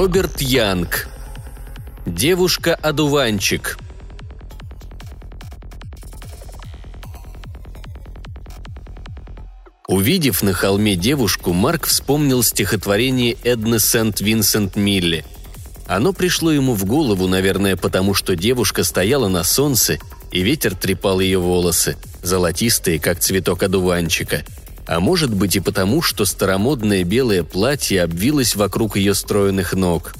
Роберт Янг. Девушка-одуванчик. Увидев на холме девушку, Марк вспомнил стихотворение Эдны Сент-Винсент Милли. Оно пришло ему в голову, наверное, потому что девушка стояла на солнце, и ветер трепал ее волосы, золотистые, как цветок одуванчика. А может быть и потому, что старомодное белое платье обвилось вокруг ее стройных ног.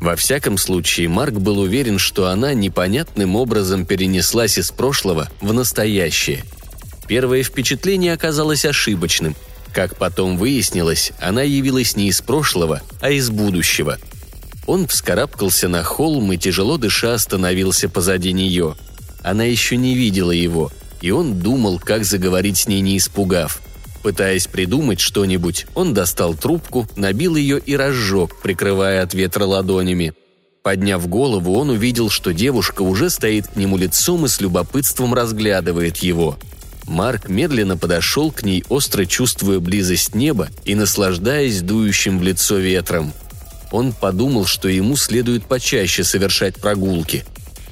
Во всяком случае, Марк был уверен, что она непонятным образом перенеслась из прошлого в настоящее – Первое впечатление оказалось ошибочным. Как потом выяснилось, она явилась не из прошлого, а из будущего. Он вскарабкался на холм и, тяжело дыша, остановился позади нее. Она еще не видела его, и он думал, как заговорить с ней, не испугав. Пытаясь придумать что-нибудь, он достал трубку, набил ее и разжег, прикрывая от ветра ладонями. Подняв голову, он увидел, что девушка уже стоит к нему лицом и с любопытством разглядывает его – Марк медленно подошел к ней, остро чувствуя близость неба и наслаждаясь дующим в лицо ветром. Он подумал, что ему следует почаще совершать прогулки.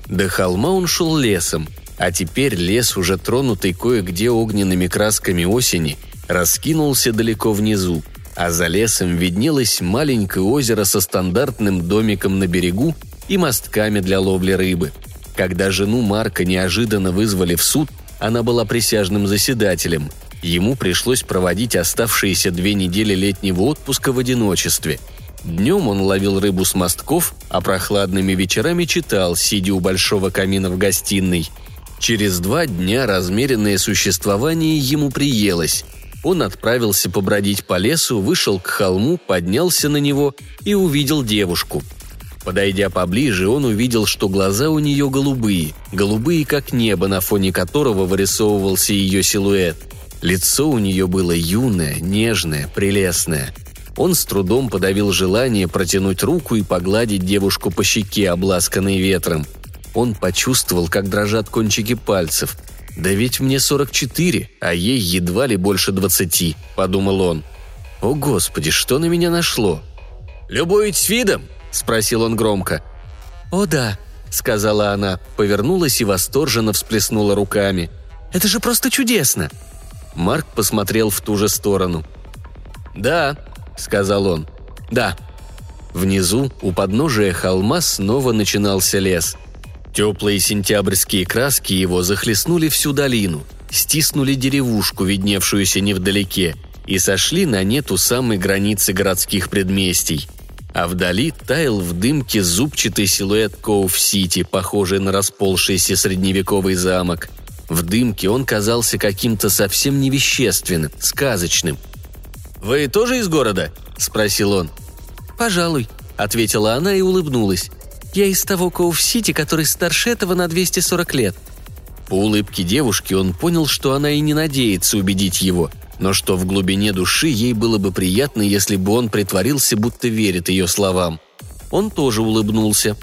До холма он шел лесом, а теперь лес, уже тронутый кое-где огненными красками осени, раскинулся далеко внизу, а за лесом виднелось маленькое озеро со стандартным домиком на берегу и мостками для ловли рыбы. Когда жену Марка неожиданно вызвали в суд – она была присяжным заседателем. Ему пришлось проводить оставшиеся две недели летнего отпуска в одиночестве. Днем он ловил рыбу с мостков, а прохладными вечерами читал, сидя у большого камина в гостиной. Через два дня размеренное существование ему приелось. Он отправился побродить по лесу, вышел к холму, поднялся на него и увидел девушку – Подойдя поближе, он увидел, что глаза у нее голубые, голубые как небо, на фоне которого вырисовывался ее силуэт. Лицо у нее было юное, нежное, прелестное. Он с трудом подавил желание протянуть руку и погладить девушку по щеке, обласканной ветром. Он почувствовал, как дрожат кончики пальцев. «Да ведь мне 44, а ей едва ли больше 20», — подумал он. «О, Господи, что на меня нашло?» «Любуетесь видом?» спросил он громко. «О да», — сказала она, повернулась и восторженно всплеснула руками. «Это же просто чудесно!» Марк посмотрел в ту же сторону. «Да», — сказал он. «Да». Внизу, у подножия холма, снова начинался лес. Теплые сентябрьские краски его захлестнули всю долину, стиснули деревушку, видневшуюся невдалеке, и сошли на нет у самой границы городских предместий а вдали таял в дымке зубчатый силуэт Коуф-Сити, похожий на расползшийся средневековый замок. В дымке он казался каким-то совсем невещественным, сказочным. «Вы тоже из города?» – спросил он. «Пожалуй», – ответила она и улыбнулась. «Я из того Коуф-Сити, который старше этого на 240 лет». По улыбке девушки он понял, что она и не надеется убедить его – но что в глубине души ей было бы приятно, если бы он притворился, будто верит ее словам. Он тоже улыбнулся.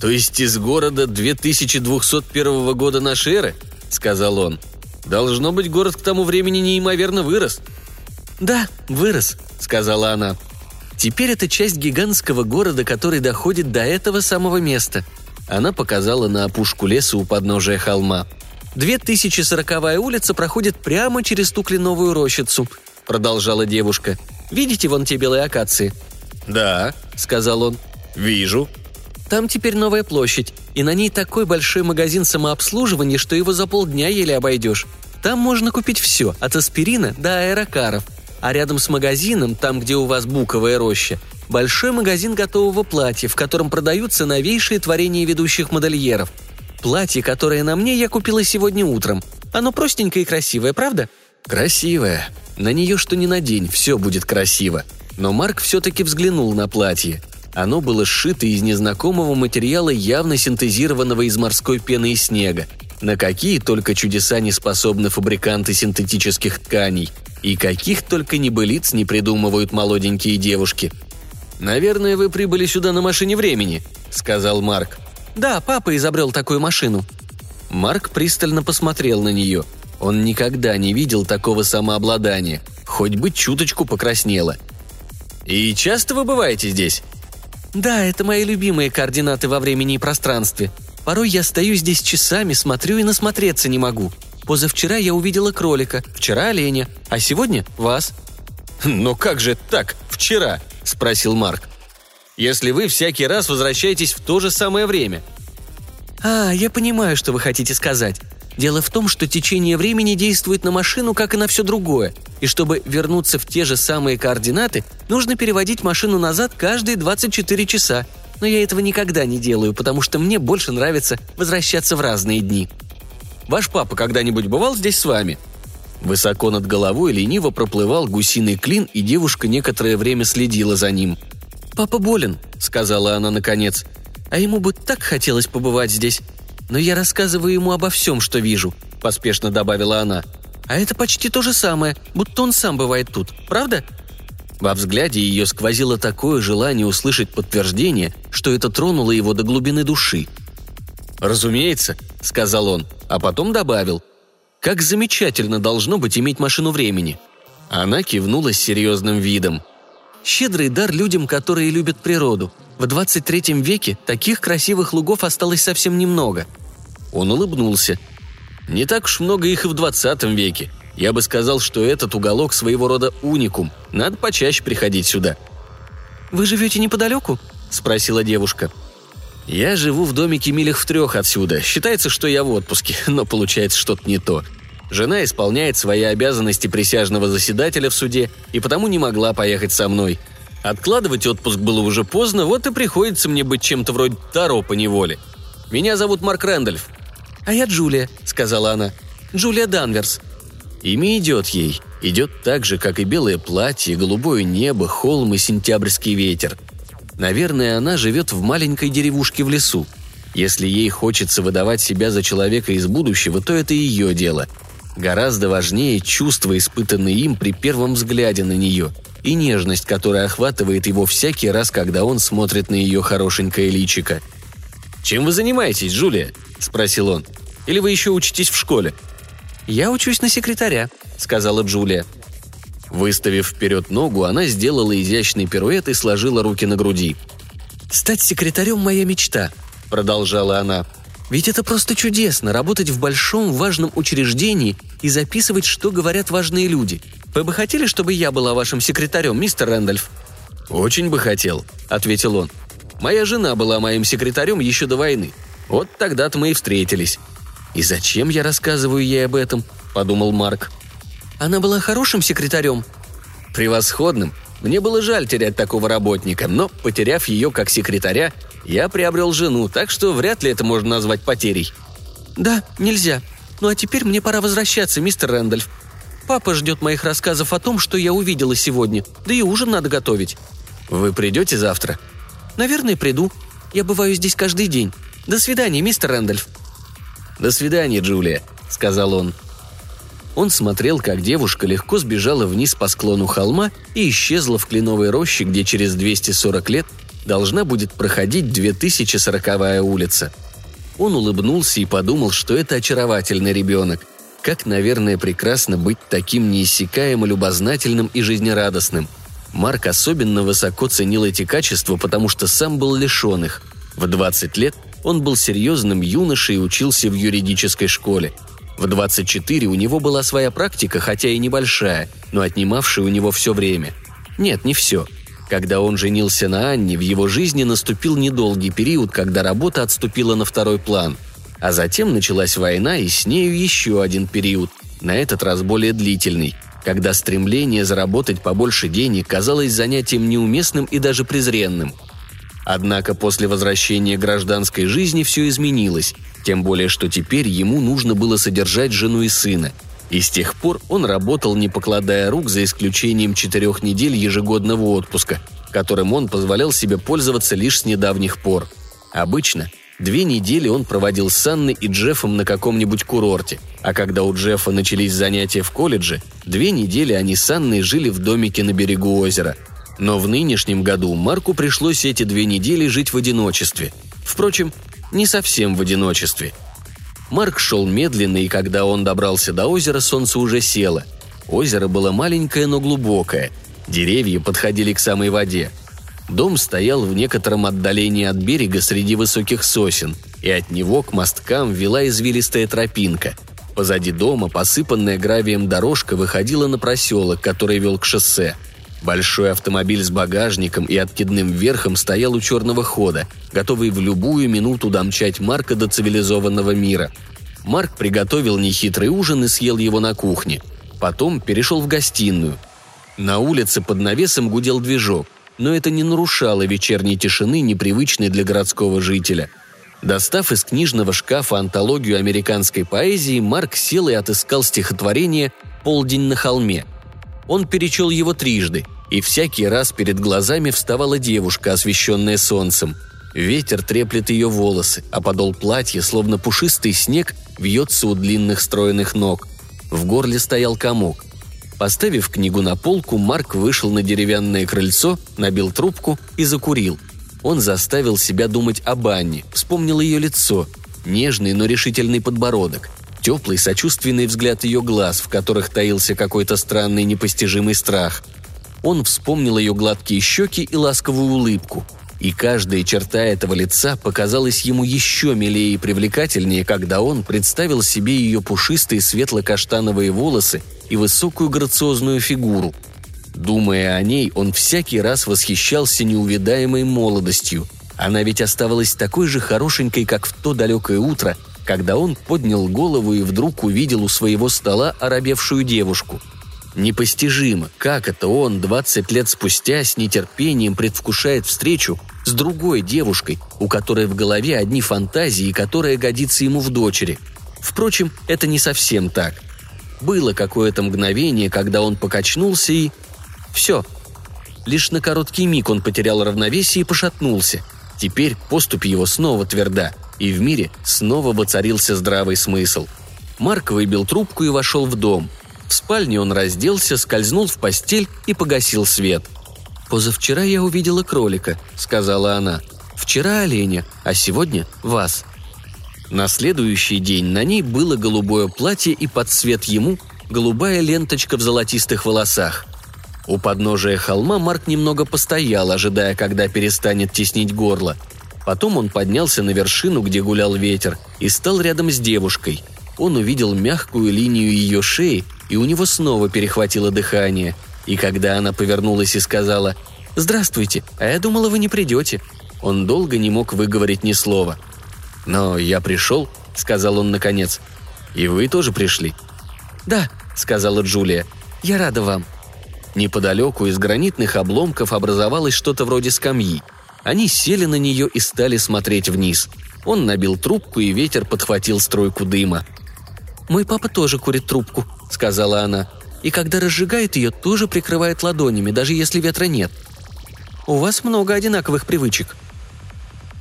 «То есть из города 2201 года нашей эры?» – сказал он. «Должно быть, город к тому времени неимоверно вырос». «Да, вырос», – сказала она. «Теперь это часть гигантского города, который доходит до этого самого места». Она показала на опушку леса у подножия холма – 2040-я улица проходит прямо через ту кленовую рощицу», — продолжала девушка. «Видите вон те белые акации?» «Да», — сказал он. «Вижу». «Там теперь новая площадь, и на ней такой большой магазин самообслуживания, что его за полдня еле обойдешь. Там можно купить все, от аспирина до аэрокаров. А рядом с магазином, там, где у вас буковая роща, большой магазин готового платья, в котором продаются новейшие творения ведущих модельеров – Платье, которое на мне, я купила сегодня утром. Оно простенькое и красивое, правда?» «Красивое. На нее что ни надень, все будет красиво». Но Марк все-таки взглянул на платье. Оно было сшито из незнакомого материала, явно синтезированного из морской пены и снега. На какие только чудеса не способны фабриканты синтетических тканей. И каких только небылиц не придумывают молоденькие девушки. «Наверное, вы прибыли сюда на машине времени», — сказал Марк. «Да, папа изобрел такую машину». Марк пристально посмотрел на нее. Он никогда не видел такого самообладания. Хоть бы чуточку покраснело. «И часто вы бываете здесь?» Да, это мои любимые координаты во времени и пространстве. Порой я стою здесь часами, смотрю и насмотреться не могу. Позавчера я увидела кролика, вчера оленя, а сегодня вас». «Но как же так, вчера?» – спросил Марк. «Если вы всякий раз возвращаетесь в то же самое время». «А, я понимаю, что вы хотите сказать. Дело в том, что течение времени действует на машину, как и на все другое, и чтобы вернуться в те же самые координаты, нужно переводить машину назад каждые 24 часа. Но я этого никогда не делаю, потому что мне больше нравится возвращаться в разные дни. Ваш папа когда-нибудь бывал здесь с вами?» Высоко над головой лениво проплывал гусиный клин, и девушка некоторое время следила за ним. «Папа болен», — сказала она наконец. «А ему бы так хотелось побывать здесь. Но я рассказываю ему обо всем, что вижу», — поспешно добавила она. «А это почти то же самое, будто он сам бывает тут, правда?» Во взгляде ее сквозило такое желание услышать подтверждение, что это тронуло его до глубины души. «Разумеется», — сказал он, а потом добавил. «Как замечательно должно быть иметь машину времени». Она кивнула с серьезным видом. «Щедрый дар людям, которые любят природу. В 23 веке таких красивых лугов осталось совсем немного». Он улыбнулся. «Не так уж много их и в 20 веке. Я бы сказал, что этот уголок своего рода уникум. Надо почаще приходить сюда». «Вы живете неподалеку?» – спросила девушка. «Я живу в домике милях в трех отсюда. Считается, что я в отпуске, но получается что-то не то. Жена исполняет свои обязанности присяжного заседателя в суде и потому не могла поехать со мной. Откладывать отпуск было уже поздно, вот и приходится мне быть чем-то вроде Таро по неволе. Меня зовут Марк Рэндольф». «А я Джулия», — сказала она. «Джулия Данверс». Имя идет ей. Идет так же, как и белое платье, голубое небо, холм и сентябрьский ветер. Наверное, она живет в маленькой деревушке в лесу. Если ей хочется выдавать себя за человека из будущего, то это ее дело. Гораздо важнее чувства, испытанные им при первом взгляде на нее, и нежность, которая охватывает его всякий раз, когда он смотрит на ее хорошенькое личико. «Чем вы занимаетесь, Джулия?» – спросил он. «Или вы еще учитесь в школе?» «Я учусь на секретаря», — сказала Джулия. Выставив вперед ногу, она сделала изящный пируэт и сложила руки на груди. «Стать секретарем – моя мечта», – продолжала она. «Ведь это просто чудесно – работать в большом важном учреждении и записывать, что говорят важные люди. Вы бы хотели, чтобы я была вашим секретарем, мистер Рэндольф?» «Очень бы хотел», – ответил он. «Моя жена была моим секретарем еще до войны. Вот тогда-то мы и встретились. «И зачем я рассказываю ей об этом?» – подумал Марк. «Она была хорошим секретарем?» «Превосходным. Мне было жаль терять такого работника, но, потеряв ее как секретаря, я приобрел жену, так что вряд ли это можно назвать потерей». «Да, нельзя. Ну а теперь мне пора возвращаться, мистер Рэндольф. Папа ждет моих рассказов о том, что я увидела сегодня, да и ужин надо готовить». «Вы придете завтра?» «Наверное, приду. Я бываю здесь каждый день. До свидания, мистер Рэндольф». «До свидания, Джулия», — сказал он. Он смотрел, как девушка легко сбежала вниз по склону холма и исчезла в кленовой роще, где через 240 лет должна будет проходить 2040-я улица. Он улыбнулся и подумал, что это очаровательный ребенок. Как, наверное, прекрасно быть таким неиссякаемо любознательным и жизнерадостным. Марк особенно высоко ценил эти качества, потому что сам был лишен их. В 20 лет – он был серьезным юношей и учился в юридической школе. В 24 у него была своя практика, хотя и небольшая, но отнимавшая у него все время. Нет, не все. Когда он женился на Анне, в его жизни наступил недолгий период, когда работа отступила на второй план. А затем началась война, и с нею еще один период, на этот раз более длительный, когда стремление заработать побольше денег казалось занятием неуместным и даже презренным – Однако после возвращения гражданской жизни все изменилось, тем более что теперь ему нужно было содержать жену и сына. И с тех пор он работал, не покладая рук, за исключением четырех недель ежегодного отпуска, которым он позволял себе пользоваться лишь с недавних пор. Обычно две недели он проводил с Анной и Джеффом на каком-нибудь курорте, а когда у Джеффа начались занятия в колледже, две недели они с Анной жили в домике на берегу озера – но в нынешнем году Марку пришлось эти две недели жить в одиночестве. Впрочем, не совсем в одиночестве. Марк шел медленно, и когда он добрался до озера, солнце уже село. Озеро было маленькое, но глубокое. Деревья подходили к самой воде. Дом стоял в некотором отдалении от берега среди высоких сосен, и от него к мосткам вела извилистая тропинка. Позади дома посыпанная гравием дорожка выходила на проселок, который вел к шоссе. Большой автомобиль с багажником и откидным верхом стоял у черного хода, готовый в любую минуту домчать Марка до цивилизованного мира. Марк приготовил нехитрый ужин и съел его на кухне. Потом перешел в гостиную. На улице под навесом гудел движок, но это не нарушало вечерней тишины, непривычной для городского жителя – Достав из книжного шкафа антологию американской поэзии, Марк сел и отыскал стихотворение «Полдень на холме». Он перечел его трижды, и всякий раз перед глазами вставала девушка, освещенная солнцем. Ветер треплет ее волосы, а подол платья, словно пушистый снег, вьется у длинных стройных ног. В горле стоял комок. Поставив книгу на полку, Марк вышел на деревянное крыльцо, набил трубку и закурил – он заставил себя думать об Анне, вспомнил ее лицо, нежный, но решительный подбородок, теплый, сочувственный взгляд ее глаз, в которых таился какой-то странный непостижимый страх. Он вспомнил ее гладкие щеки и ласковую улыбку. И каждая черта этого лица показалась ему еще милее и привлекательнее, когда он представил себе ее пушистые светло-каштановые волосы и высокую грациозную фигуру – Думая о ней, он всякий раз восхищался неувидаемой молодостью. Она ведь оставалась такой же хорошенькой, как в то далекое утро, когда он поднял голову и вдруг увидел у своего стола оробевшую девушку. Непостижимо, как это он 20 лет спустя с нетерпением предвкушает встречу с другой девушкой, у которой в голове одни фантазии которая годится ему в дочери. Впрочем, это не совсем так. Было какое-то мгновение, когда он покачнулся и все. Лишь на короткий миг он потерял равновесие и пошатнулся. Теперь поступь его снова тверда, и в мире снова воцарился здравый смысл. Марк выбил трубку и вошел в дом. В спальне он разделся, скользнул в постель и погасил свет. «Позавчера я увидела кролика», — сказала она. «Вчера оленя, а сегодня вас». На следующий день на ней было голубое платье и под цвет ему голубая ленточка в золотистых волосах. У подножия холма Марк немного постоял, ожидая, когда перестанет теснить горло. Потом он поднялся на вершину, где гулял ветер, и стал рядом с девушкой. Он увидел мягкую линию ее шеи, и у него снова перехватило дыхание. И когда она повернулась и сказала «Здравствуйте, а я думала, вы не придете», он долго не мог выговорить ни слова. «Но я пришел», — сказал он наконец. «И вы тоже пришли?» «Да», — сказала Джулия. «Я рада вам». Неподалеку из гранитных обломков образовалось что-то вроде скамьи. Они сели на нее и стали смотреть вниз. Он набил трубку, и ветер подхватил струйку дыма. «Мой папа тоже курит трубку», — сказала она. «И когда разжигает ее, тоже прикрывает ладонями, даже если ветра нет. У вас много одинаковых привычек».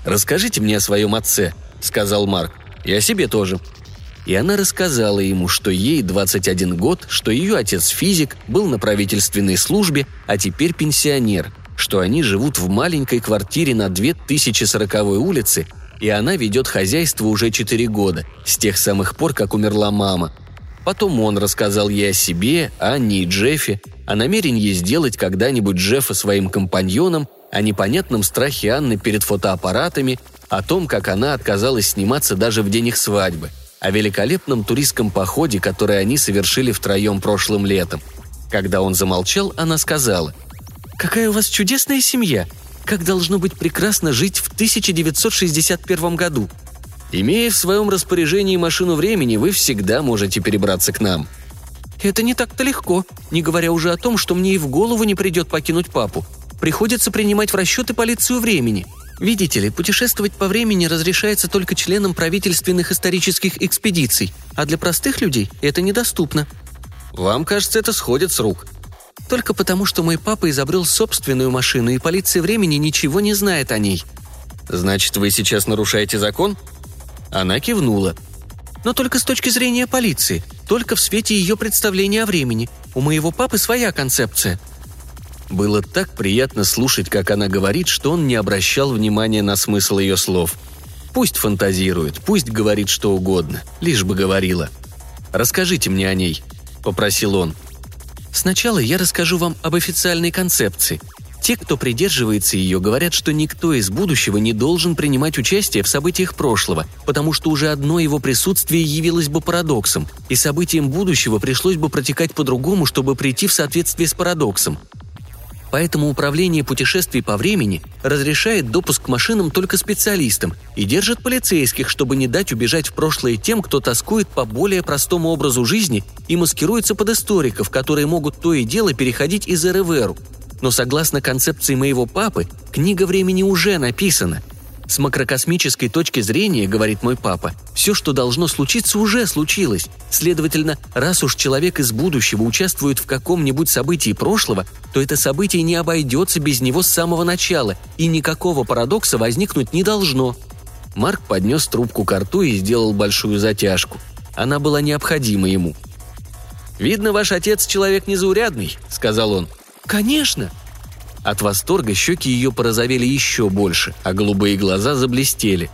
«Расскажите мне о своем отце», — сказал Марк. «И о себе тоже», и она рассказала ему, что ей 21 год, что ее отец физик, был на правительственной службе, а теперь пенсионер, что они живут в маленькой квартире на 2040 улице, и она ведет хозяйство уже 4 года, с тех самых пор, как умерла мама. Потом он рассказал ей о себе, Анне и Джеффе, о намерении сделать когда-нибудь Джеффа своим компаньоном, о непонятном страхе Анны перед фотоаппаратами, о том, как она отказалась сниматься даже в день их свадьбы – о великолепном туристском походе, который они совершили втроем прошлым летом. Когда он замолчал, она сказала, «Какая у вас чудесная семья! Как должно быть прекрасно жить в 1961 году!» Имея в своем распоряжении машину времени, вы всегда можете перебраться к нам. Это не так-то легко, не говоря уже о том, что мне и в голову не придет покинуть папу. Приходится принимать в расчеты полицию времени – Видите ли, путешествовать по времени разрешается только членам правительственных исторических экспедиций, а для простых людей это недоступно. Вам кажется, это сходит с рук. Только потому, что мой папа изобрел собственную машину, и полиция времени ничего не знает о ней. Значит, вы сейчас нарушаете закон? Она кивнула. Но только с точки зрения полиции, только в свете ее представления о времени. У моего папы своя концепция – было так приятно слушать, как она говорит, что он не обращал внимания на смысл ее слов. Пусть фантазирует, пусть говорит что угодно, лишь бы говорила. «Расскажите мне о ней», — попросил он. «Сначала я расскажу вам об официальной концепции. Те, кто придерживается ее, говорят, что никто из будущего не должен принимать участие в событиях прошлого, потому что уже одно его присутствие явилось бы парадоксом, и событиям будущего пришлось бы протекать по-другому, чтобы прийти в соответствие с парадоксом. Поэтому управление путешествий по времени разрешает допуск к машинам только специалистам и держит полицейских, чтобы не дать убежать в прошлое тем, кто тоскует по более простому образу жизни и маскируется под историков, которые могут то и дело переходить из эры в. Но согласно концепции моего папы, книга времени уже написана – с макрокосмической точки зрения, говорит мой папа, все, что должно случиться, уже случилось. Следовательно, раз уж человек из будущего участвует в каком-нибудь событии прошлого, то это событие не обойдется без него с самого начала, и никакого парадокса возникнуть не должно. Марк поднес трубку к рту и сделал большую затяжку. Она была необходима ему. «Видно, ваш отец человек незаурядный», — сказал он. «Конечно», от восторга щеки ее порозовели еще больше, а голубые глаза заблестели.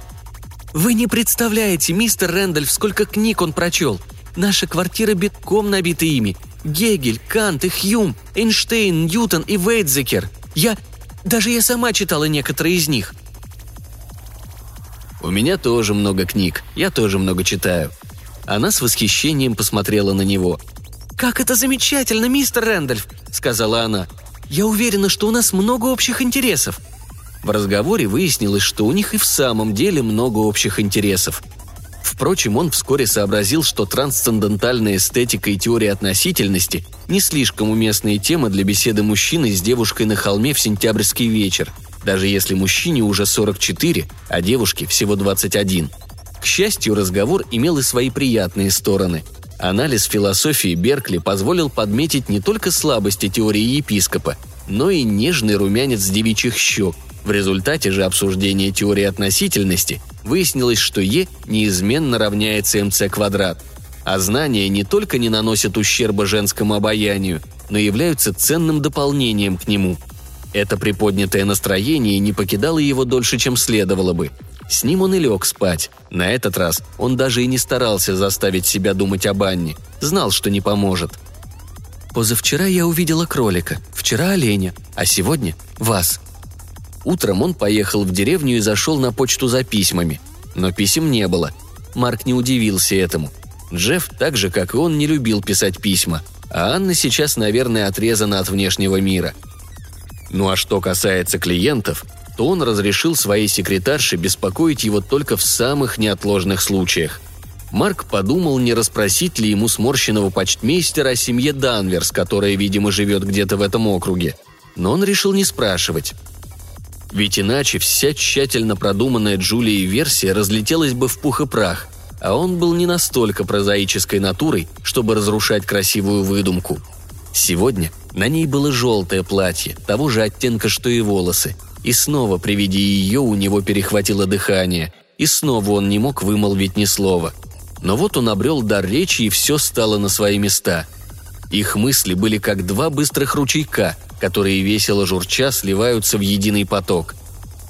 «Вы не представляете, мистер Рэндальф, сколько книг он прочел! Наша квартира битком набита ими. Гегель, Кант и Хьюм, Эйнштейн, Ньютон и Вейдзекер. Я... Даже я сама читала некоторые из них». «У меня тоже много книг, я тоже много читаю». Она с восхищением посмотрела на него. «Как это замечательно, мистер Рэндальф!» — сказала она. Я уверена, что у нас много общих интересов». В разговоре выяснилось, что у них и в самом деле много общих интересов. Впрочем, он вскоре сообразил, что трансцендентальная эстетика и теория относительности – не слишком уместные темы для беседы мужчины с девушкой на холме в сентябрьский вечер, даже если мужчине уже 44, а девушке всего 21. К счастью, разговор имел и свои приятные стороны – Анализ философии Беркли позволил подметить не только слабости теории епископа, но и нежный румянец девичьих щек. В результате же обсуждения теории относительности выяснилось, что Е неизменно равняется МЦ квадрат. А знания не только не наносят ущерба женскому обаянию, но являются ценным дополнением к нему. Это приподнятое настроение не покидало его дольше, чем следовало бы – с ним он и лег спать. На этот раз он даже и не старался заставить себя думать об Анне. Знал, что не поможет. «Позавчера я увидела кролика, вчера оленя, а сегодня – вас». Утром он поехал в деревню и зашел на почту за письмами. Но писем не было. Марк не удивился этому. Джефф, так же, как и он, не любил писать письма, а Анна сейчас, наверное, отрезана от внешнего мира. Ну а что касается клиентов, то он разрешил своей секретарше беспокоить его только в самых неотложных случаях. Марк подумал, не расспросить ли ему сморщенного почтмейстера о семье Данверс, которая, видимо, живет где-то в этом округе. Но он решил не спрашивать. Ведь иначе вся тщательно продуманная Джулией версия разлетелась бы в пух и прах, а он был не настолько прозаической натурой, чтобы разрушать красивую выдумку. Сегодня на ней было желтое платье, того же оттенка, что и волосы, и снова при виде ее у него перехватило дыхание, и снова он не мог вымолвить ни слова. Но вот он обрел дар речи, и все стало на свои места. Их мысли были как два быстрых ручейка, которые весело журча сливаются в единый поток.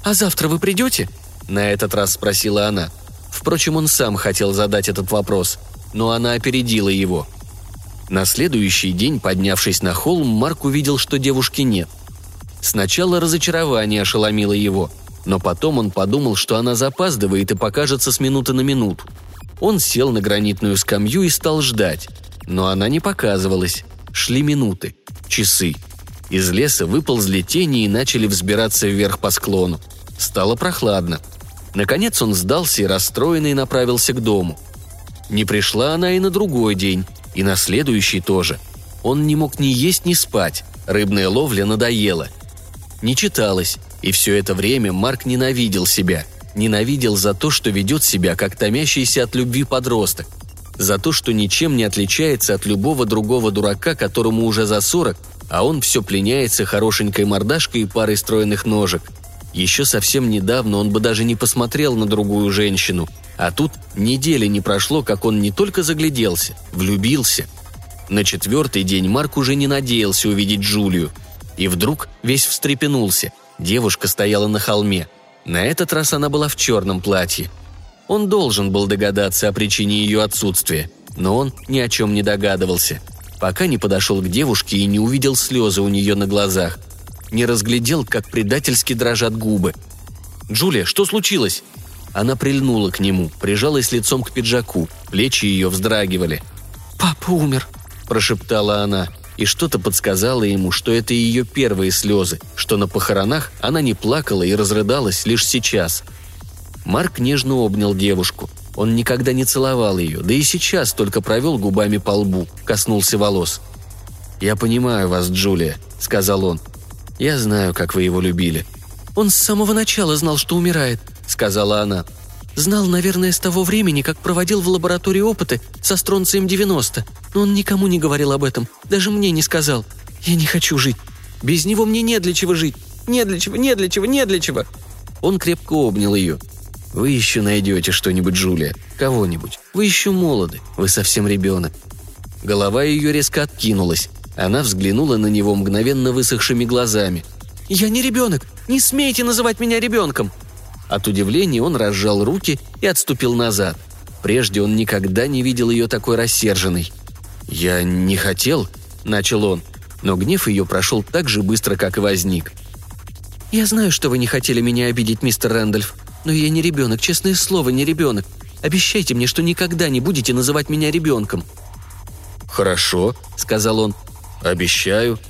«А завтра вы придете?» – на этот раз спросила она. Впрочем, он сам хотел задать этот вопрос, но она опередила его. На следующий день, поднявшись на холм, Марк увидел, что девушки нет – Сначала разочарование ошеломило его, но потом он подумал, что она запаздывает и покажется с минуты на минуту. Он сел на гранитную скамью и стал ждать. Но она не показывалась. Шли минуты, часы. Из леса выползли тени и начали взбираться вверх по склону. Стало прохладно. Наконец он сдался и расстроенный направился к дому. Не пришла она и на другой день, и на следующий тоже. Он не мог ни есть, ни спать. Рыбная ловля надоела – не читалось, и все это время Марк ненавидел себя. Ненавидел за то, что ведет себя как томящийся от любви подросток. За то, что ничем не отличается от любого другого дурака, которому уже за сорок, а он все пленяется хорошенькой мордашкой и парой стройных ножек. Еще совсем недавно он бы даже не посмотрел на другую женщину. А тут недели не прошло, как он не только загляделся, влюбился. На четвертый день Марк уже не надеялся увидеть Джулию – и вдруг весь встрепенулся. Девушка стояла на холме. На этот раз она была в черном платье. Он должен был догадаться о причине ее отсутствия, но он ни о чем не догадывался, пока не подошел к девушке и не увидел слезы у нее на глазах. не разглядел, как предательски дрожат губы. «Джулия, что случилось?» Она прильнула к нему, прижалась лицом к пиджаку, плечи ее вздрагивали. «Папа умер», – прошептала она, и что-то подсказало ему, что это ее первые слезы, что на похоронах она не плакала и разрыдалась лишь сейчас. Марк нежно обнял девушку. Он никогда не целовал ее, да и сейчас только провел губами по лбу, коснулся волос. «Я понимаю вас, Джулия», — сказал он. «Я знаю, как вы его любили». «Он с самого начала знал, что умирает», — сказала она. «Знал, наверное, с того времени, как проводил в лаборатории опыты со стронцием-90, но он никому не говорил об этом, даже мне не сказал. Я не хочу жить. Без него мне не для чего жить. Не для чего, не для чего, не для чего». Он крепко обнял ее. Вы еще найдете что-нибудь, Джулия. Кого-нибудь. Вы еще молоды. Вы совсем ребенок». Голова ее резко откинулась. Она взглянула на него мгновенно высохшими глазами. «Я не ребенок! Не смейте называть меня ребенком!» От удивления он разжал руки и отступил назад. Прежде он никогда не видел ее такой рассерженной. «Я не хотел», — начал он, но гнев ее прошел так же быстро, как и возник. «Я знаю, что вы не хотели меня обидеть, мистер Рэндольф», но я не ребенок, честное слово, не ребенок. Обещайте мне, что никогда не будете называть меня ребенком». «Хорошо», — сказал он. «Обещаю».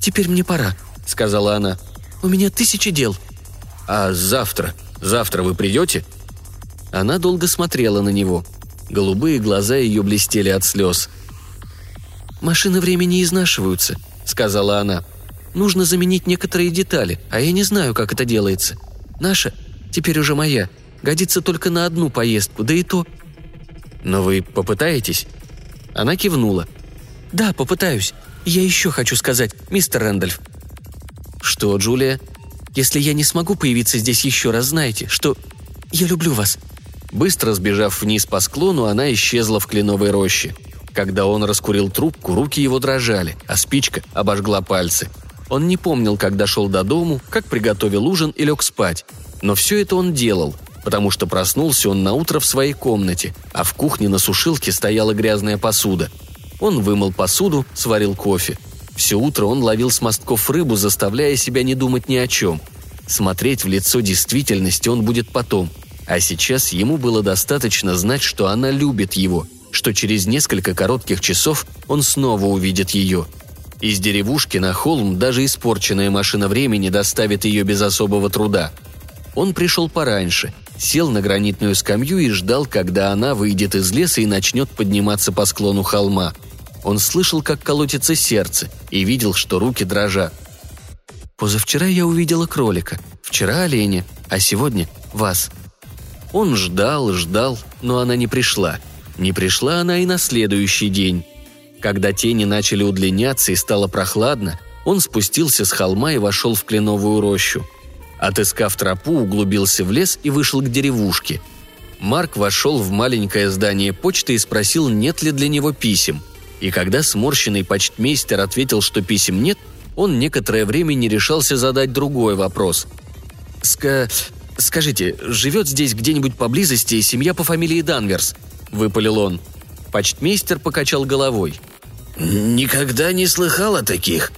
«Теперь мне пора», — сказала она. «У меня тысячи дел». «А завтра? Завтра вы придете?» Она долго смотрела на него. Голубые глаза ее блестели от слез. «Машины времени изнашиваются», — сказала она. «Нужно заменить некоторые детали, а я не знаю, как это делается. Наша Теперь уже моя. Годится только на одну поездку, да и то...» «Но вы попытаетесь?» Она кивнула. «Да, попытаюсь. Я еще хочу сказать, мистер Рэндольф». «Что, Джулия?» «Если я не смогу появиться здесь еще раз, знаете, что... Я люблю вас». Быстро сбежав вниз по склону, она исчезла в кленовой роще. Когда он раскурил трубку, руки его дрожали, а спичка обожгла пальцы. Он не помнил, как дошел до дому, как приготовил ужин и лег спать. Но все это он делал, потому что проснулся он на утро в своей комнате, а в кухне на сушилке стояла грязная посуда. Он вымыл посуду, сварил кофе. Все утро он ловил с мостков рыбу, заставляя себя не думать ни о чем. Смотреть в лицо действительности он будет потом. А сейчас ему было достаточно знать, что она любит его, что через несколько коротких часов он снова увидит ее. Из деревушки на холм даже испорченная машина времени доставит ее без особого труда – он пришел пораньше, сел на гранитную скамью и ждал, когда она выйдет из леса и начнет подниматься по склону холма. Он слышал, как колотится сердце, и видел, что руки дрожат. «Позавчера я увидела кролика, вчера оленя, а сегодня вас». Он ждал, ждал, но она не пришла. Не пришла она и на следующий день. Когда тени начали удлиняться и стало прохладно, он спустился с холма и вошел в кленовую рощу – Отыскав тропу, углубился в лес и вышел к деревушке. Марк вошел в маленькое здание почты и спросил, нет ли для него писем. И когда сморщенный почтмейстер ответил, что писем нет, он некоторое время не решался задать другой вопрос. «Ска... Скажите, живет здесь где-нибудь поблизости семья по фамилии Данверс?» – выпалил он. Почтмейстер покачал головой. «Никогда не слыхал о таких».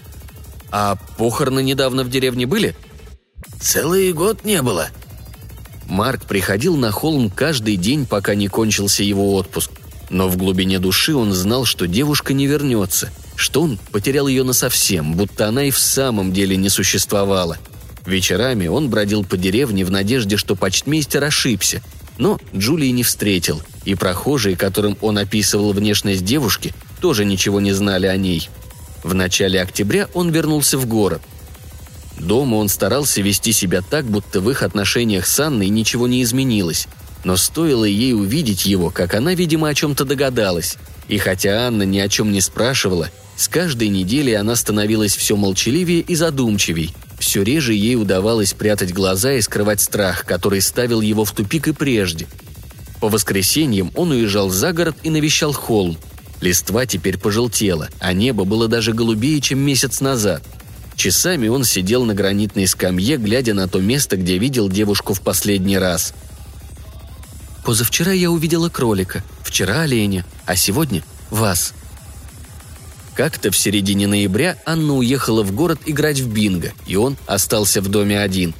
«А похороны недавно в деревне были?» Целый год не было». Марк приходил на холм каждый день, пока не кончился его отпуск. Но в глубине души он знал, что девушка не вернется, что он потерял ее насовсем, будто она и в самом деле не существовала. Вечерами он бродил по деревне в надежде, что почтмейстер ошибся, но Джулии не встретил, и прохожие, которым он описывал внешность девушки, тоже ничего не знали о ней. В начале октября он вернулся в город – Дома он старался вести себя так, будто в их отношениях с Анной ничего не изменилось. Но стоило ей увидеть его, как она, видимо, о чем-то догадалась. И хотя Анна ни о чем не спрашивала, с каждой неделей она становилась все молчаливее и задумчивей. Все реже ей удавалось прятать глаза и скрывать страх, который ставил его в тупик и прежде. По воскресеньям он уезжал за город и навещал холм. Листва теперь пожелтела, а небо было даже голубее, чем месяц назад – Часами он сидел на гранитной скамье, глядя на то место, где видел девушку в последний раз. «Позавчера я увидела кролика, вчера оленя, а сегодня – вас». Как-то в середине ноября Анна уехала в город играть в бинго, и он остался в доме один.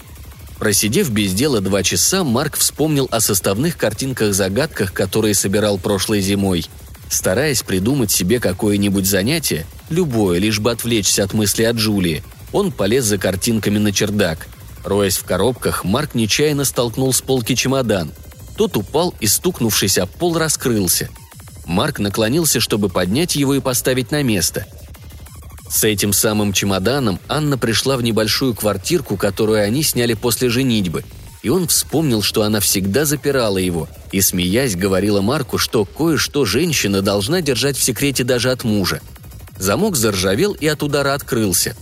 Просидев без дела два часа, Марк вспомнил о составных картинках-загадках, которые собирал прошлой зимой. Стараясь придумать себе какое-нибудь занятие, любое, лишь бы отвлечься от мысли о Джулии, он полез за картинками на чердак. Роясь в коробках, Марк нечаянно столкнул с полки чемодан. Тот упал и, стукнувшись об пол, раскрылся – Марк наклонился, чтобы поднять его и поставить на место. С этим самым чемоданом Анна пришла в небольшую квартирку, которую они сняли после женитьбы, и он вспомнил, что она всегда запирала его, и, смеясь, говорила Марку, что кое-что женщина должна держать в секрете даже от мужа. Замок заржавел и от удара открылся.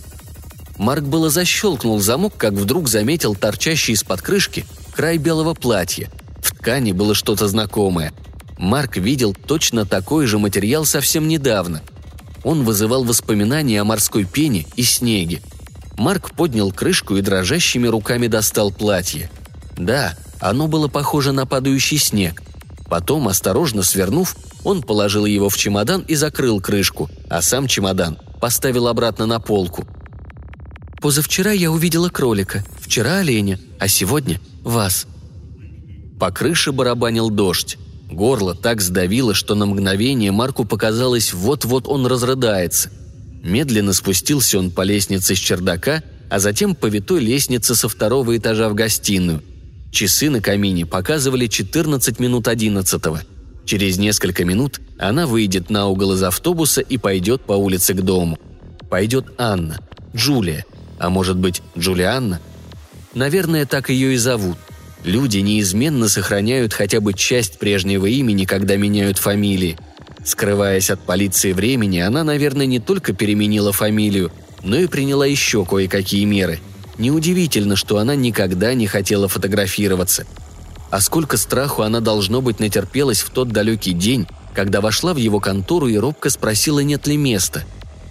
Марк было защелкнул замок, как вдруг заметил торчащий из-под крышки край белого платья. В ткани было что-то знакомое – Марк видел точно такой же материал совсем недавно. Он вызывал воспоминания о морской пене и снеге. Марк поднял крышку и дрожащими руками достал платье. Да, оно было похоже на падающий снег. Потом, осторожно свернув, он положил его в чемодан и закрыл крышку, а сам чемодан поставил обратно на полку. «Позавчера я увидела кролика, вчера оленя, а сегодня – вас». По крыше барабанил дождь. Горло так сдавило, что на мгновение Марку показалось, вот-вот он разрыдается. Медленно спустился он по лестнице с чердака, а затем по витой лестнице со второго этажа в гостиную. Часы на камине показывали 14 минут 11 -го. Через несколько минут она выйдет на угол из автобуса и пойдет по улице к дому. Пойдет Анна, Джулия, а может быть Джулианна? Наверное, так ее и зовут – Люди неизменно сохраняют хотя бы часть прежнего имени, когда меняют фамилии. Скрываясь от полиции времени, она, наверное, не только переменила фамилию, но и приняла еще кое-какие меры. Неудивительно, что она никогда не хотела фотографироваться. А сколько страху она, должно быть, натерпелась в тот далекий день, когда вошла в его контору и робко спросила, нет ли места.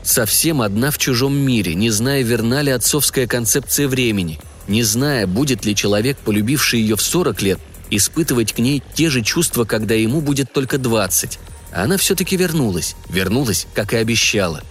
Совсем одна в чужом мире, не зная, верна ли отцовская концепция времени – не зная, будет ли человек, полюбивший ее в 40 лет, испытывать к ней те же чувства, когда ему будет только 20. она все-таки вернулась, вернулась, как и обещала.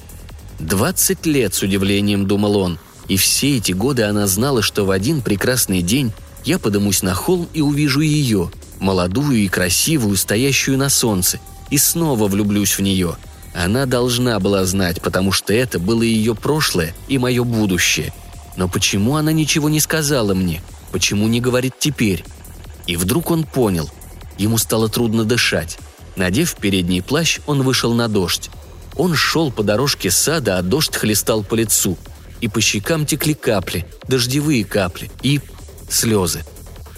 20 лет, с удивлением думал он, и все эти годы она знала, что в один прекрасный день я подымусь на холм и увижу ее, молодую и красивую, стоящую на солнце, и снова влюблюсь в нее. Она должна была знать, потому что это было ее прошлое и мое будущее – но почему она ничего не сказала мне? Почему не говорит теперь? И вдруг он понял. Ему стало трудно дышать. Надев передний плащ, он вышел на дождь. Он шел по дорожке сада, а дождь хлестал по лицу. И по щекам текли капли, дождевые капли и слезы.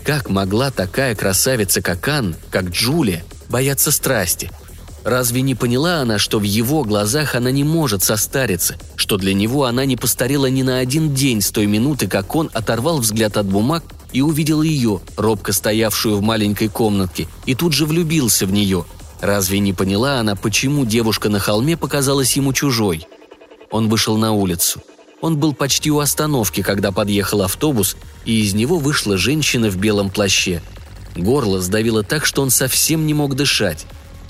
Как могла такая красавица, как Ан, как Джулия, бояться страсти – Разве не поняла она, что в его глазах она не может состариться, что для него она не постарела ни на один день с той минуты, как он оторвал взгляд от бумаг и увидел ее, робко стоявшую в маленькой комнатке, и тут же влюбился в нее. Разве не поняла она, почему девушка на холме показалась ему чужой? Он вышел на улицу. Он был почти у остановки, когда подъехал автобус, и из него вышла женщина в белом плаще. Горло сдавило так, что он совсем не мог дышать.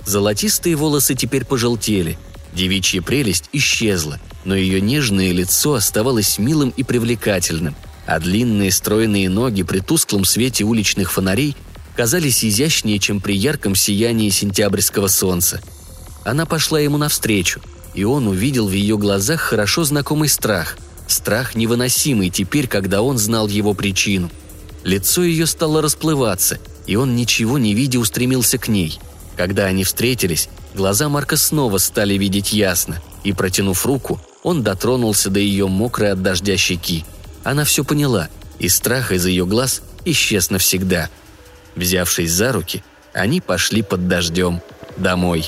Золотистые волосы теперь пожелтели, девичья прелесть исчезла, но ее нежное лицо оставалось милым и привлекательным, а длинные стройные ноги при тусклом свете уличных фонарей казались изящнее, чем при ярком сиянии сентябрьского солнца. Она пошла ему навстречу, и он увидел в ее глазах хорошо знакомый страх. Страх невыносимый теперь, когда он знал его причину. Лицо ее стало расплываться, и он, ничего не видя, устремился к ней – когда они встретились, глаза Марка снова стали видеть ясно, и, протянув руку, он дотронулся до ее мокрой от дождя щеки. Она все поняла, и страх из ее глаз исчез навсегда. Взявшись за руки, они пошли под дождем домой.